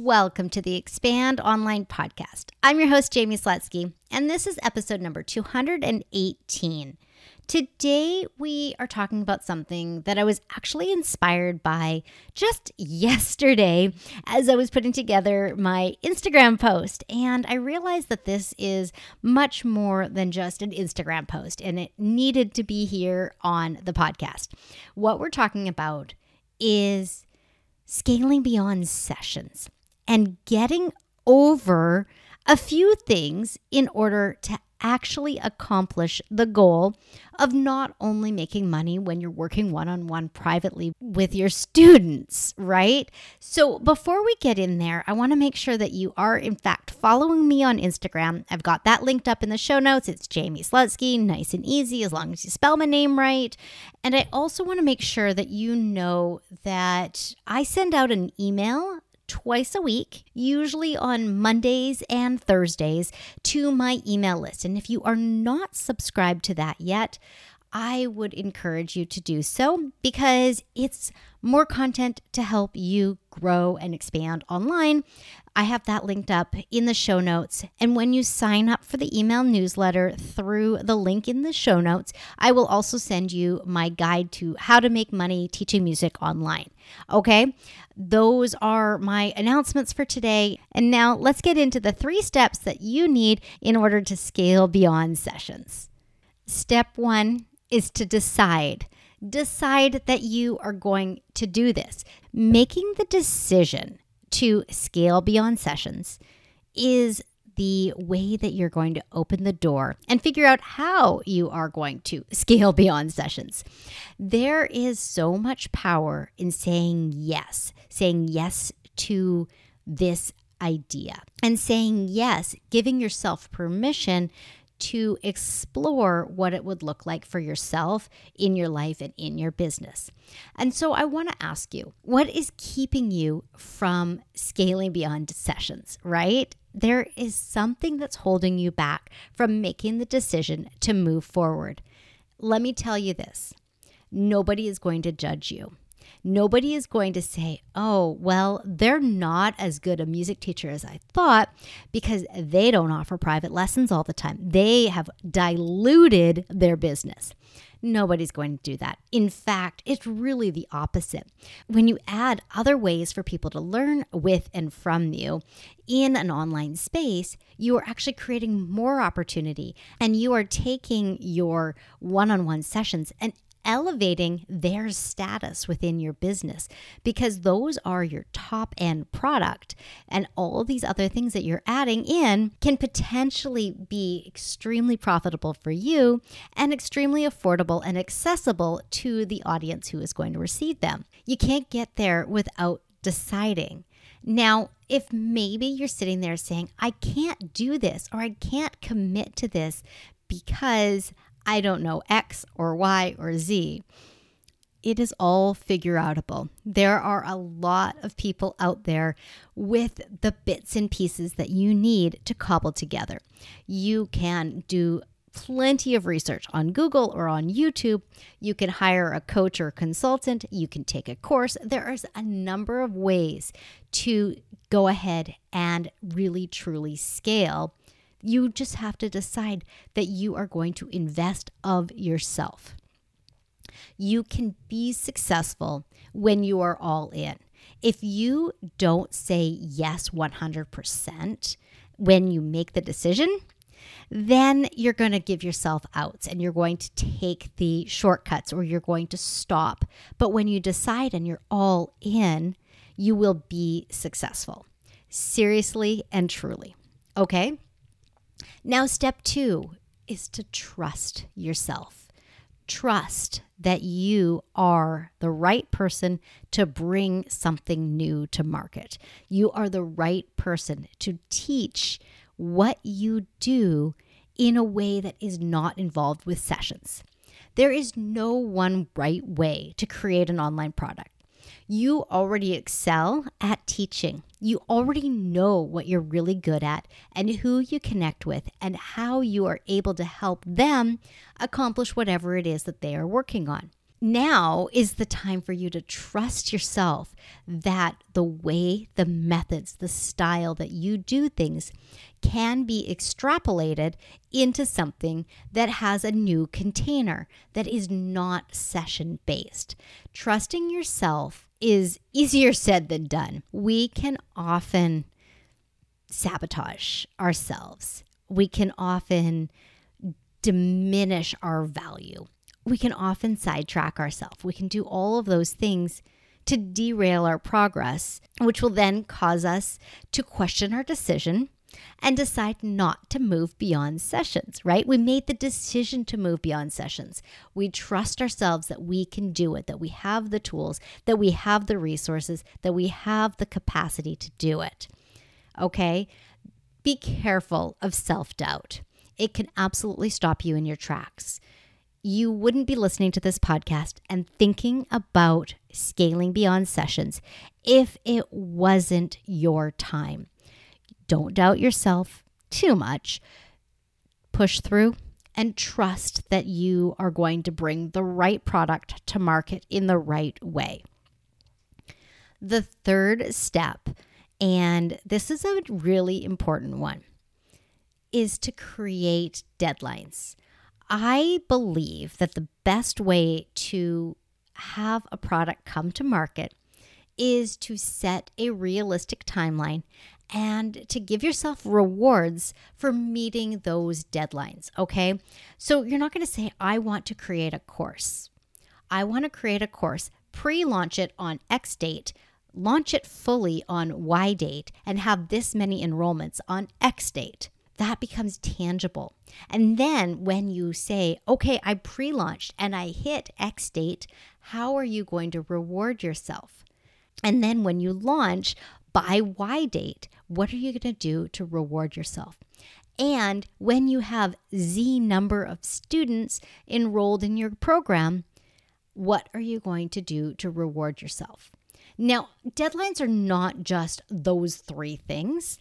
Welcome to the Expand Online Podcast. I'm your host, Jaime Slutzky, and this is episode number 218. Today, we are talking about something that I was actually inspired by just yesterday as I was putting together my Instagram post. And I realized that this is much more than just an Instagram post, and it needed to be here on the podcast. What we're talking about is scaling beyond sessions and getting over a few things in order to actually accomplish the goal of not only making money when you're working one on one privately with your students, right? So, before we get in there, I want to make sure that you are, in fact, following me on Instagram. I've got that linked up in the show notes. It's Jaime Slutzky, nice and easy as long as you spell my name right. And I also want to make sure that you know that I send out an email twice a week, usually on Mondays and Thursdays, to my email list. And if you are not subscribed to that yet, I would encourage you to do so because it's more content to help you grow and expand online. I have that linked up in the show notes. And when you sign up for the email newsletter through the link in the show notes, I will also send you my guide to how to make money teaching music online. Okay, those are my announcements for today. And now let's get into the three steps that you need in order to scale beyond sessions. Step one is to decide. Decide that you are going to do this. Making the decision to scale beyond sessions is the way that you're going to open the door and figure out how you are going to scale beyond sessions. There is so much power in saying yes, saying yes to this idea, and saying yes, giving yourself permission to explore what it would look like for yourself in your life and in your business. And so I want to ask you, what is keeping you from scaling beyond sessions, right? There is something that's holding you back from making the decision to move forward. Let me tell you this nobody is going to judge you. Nobody is going to say, oh, well, they're not as good a music teacher as I thought because they don't offer private lessons all the time. They have diluted their business. Nobody's going to do that. In fact, it's really the opposite. When you add other ways for people to learn with and from you in an online space, you are actually creating more opportunity and you are taking your one on one sessions and elevating their status within your business because those are your top end product. And all these other things that you're adding in can potentially be extremely profitable for you and extremely affordable and accessible to the audience who is going to receive them. You can't get there without deciding. Now, if maybe you're sitting there saying, I can't do this or I can't commit to this because I don't know X or Y or Z. It is all figure outable. There are a lot of people out there with the bits and pieces that you need to cobble together. You can do plenty of research on Google or on YouTube. You can hire a coach or a consultant. You can take a course. There is a number of ways to go ahead and really truly scale you just have to decide that you are going to invest of yourself. You can be successful when you are all in. If you don't say yes 100% when you make the decision, then you're going to give yourself outs and you're going to take the shortcuts or you're going to stop. But when you decide and you're all in, you will be successful. Seriously and truly. Okay? Now, step two is to trust yourself. trust that you are the right person to bring something new to market. You are the right person to teach what you do in a way that is not involved with sessions. There is no one right way to create an online product. You already excel at teaching. You already know what you're really good at and who you connect with and how you are able to help them accomplish whatever it is that they are working on now is the time for you to trust yourself that the way, the methods, the style that you do things can be extrapolated into something that has a new container that is not session based. Trusting yourself is easier said than done. We can often sabotage ourselves, we can often diminish our value we can often sidetrack ourselves. We can do all of those things to derail our progress, which will then cause us to question our decision and decide not to move beyond sessions, right? We made the decision to move beyond sessions. We trust ourselves that we can do it, that we have the tools, that we have the resources, that we have the capacity to do it. Okay? Be careful of self doubt. It can absolutely stop you in your tracks you wouldn't be listening to this podcast and thinking about scaling beyond sessions if it wasn't your time. Don't doubt yourself too much. Push through and trust that you are going to bring the right product to market in the right way. The third step, and this is a really important one, is to create deadlines. I believe that the best way to have a product come to market is to set a realistic timeline and to give yourself rewards for meeting those deadlines. Okay. So you're not going to say, I want to create a course. I want to create a course, pre launch it on X date, launch it fully on Y date, and have this many enrollments on X date that becomes tangible. And then when you say, okay, I pre launched and I hit X date, how are you going to reward yourself? And then when you launch by Y date, what are you going to do to reward yourself? And when you have Z number of students enrolled in your program, what are you going to do to reward yourself? Now, deadlines are not just those three things.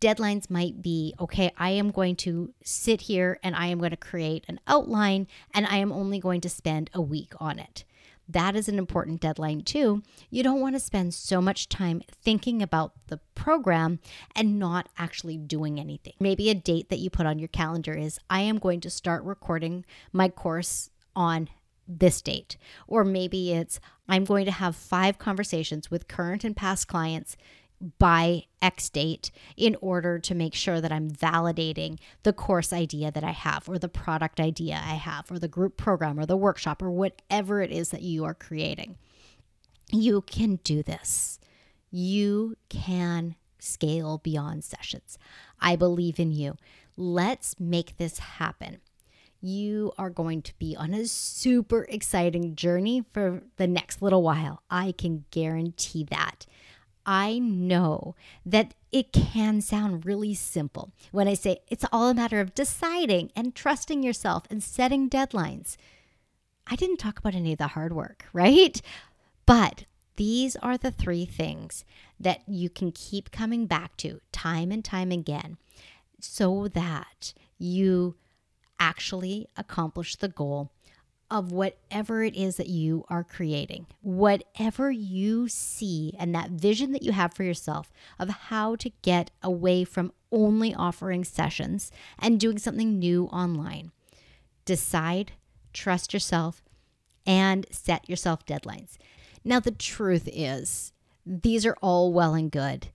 Deadlines might be okay, I am going to sit here and I am going to create an outline and I am only going to spend a week on it. That is an important deadline too. You don't want to spend so much time thinking about the program and not actually doing anything. Maybe a date that you put on your calendar is I am going to start recording my course on this date. Or maybe it's I'm going to have five conversations with current and past clients by X date in order to make sure that I'm validating the course idea that I have, or the product idea I have, or the group program, or the workshop, or whatever it is that you are creating. You can do this. You can scale beyond sessions. I believe in you. Let's make this happen you are going to be on a super exciting journey for the next little while. I can guarantee that. I know that it can sound really simple when I say it's all a matter of deciding and trusting yourself and setting deadlines. I didn't talk about any of the hard work, right? But these are the three things that you can keep coming back to time and time again so that you actually accomplish the goal of whatever it is that you are creating, whatever you see, and that vision that you have for yourself of how to get away from only offering sessions and doing something new online. Decide, trust yourself, and set yourself deadlines. Now, the truth is, these are all well and good,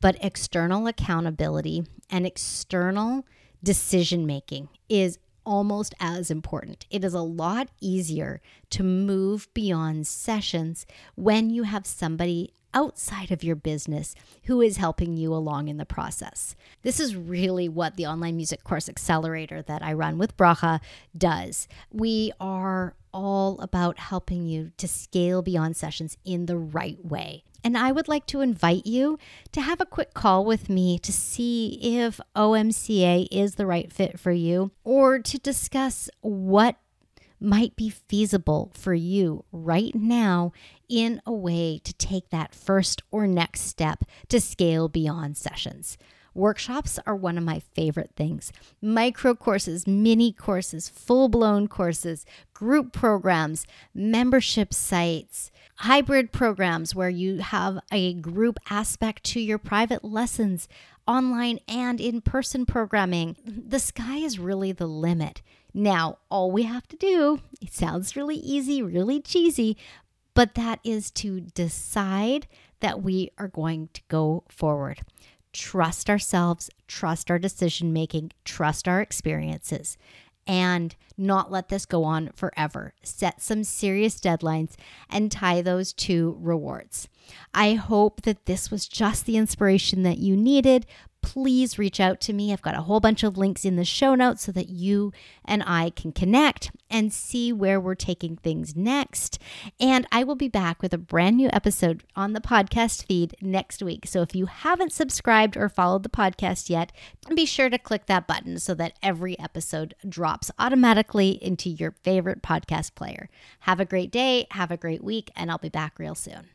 but external accountability and external decision making is almost as important. It is a lot easier to move beyond sessions when you have somebody outside of your business who is helping you along in the process. This is really what the online music course accelerator that I run with Bracha does. We are all about helping you to scale beyond sessions in the right way. And I would like to invite you to have a quick call with me to see if OMCA is the right fit for you or to discuss what might be feasible for you right now in a way to take that first or next step to scale beyond sessions. Workshops are one of my favorite things. Micro courses, mini courses, full blown courses, group programs, membership sites, hybrid programs where you have a group aspect to your private lessons, online and in person programming. The sky is really the limit. Now, all we have to do, it sounds really easy, really cheesy, but that is to decide that we are going to go forward. Trust ourselves, trust our decision making, trust our experiences, and not let this go on forever. Set some serious deadlines and tie those to rewards. I hope that this was just the inspiration that you needed, please reach out to me. I've got a whole bunch of links in the show notes so that you and I can connect and see where we're taking things next. And I will be back with a brand new episode on the podcast feed next week. So if you haven't subscribed or followed the podcast yet, be sure to click that button so that every episode drops automatically into your favorite podcast player. Have a great day, have a great week, and I'll be back real soon.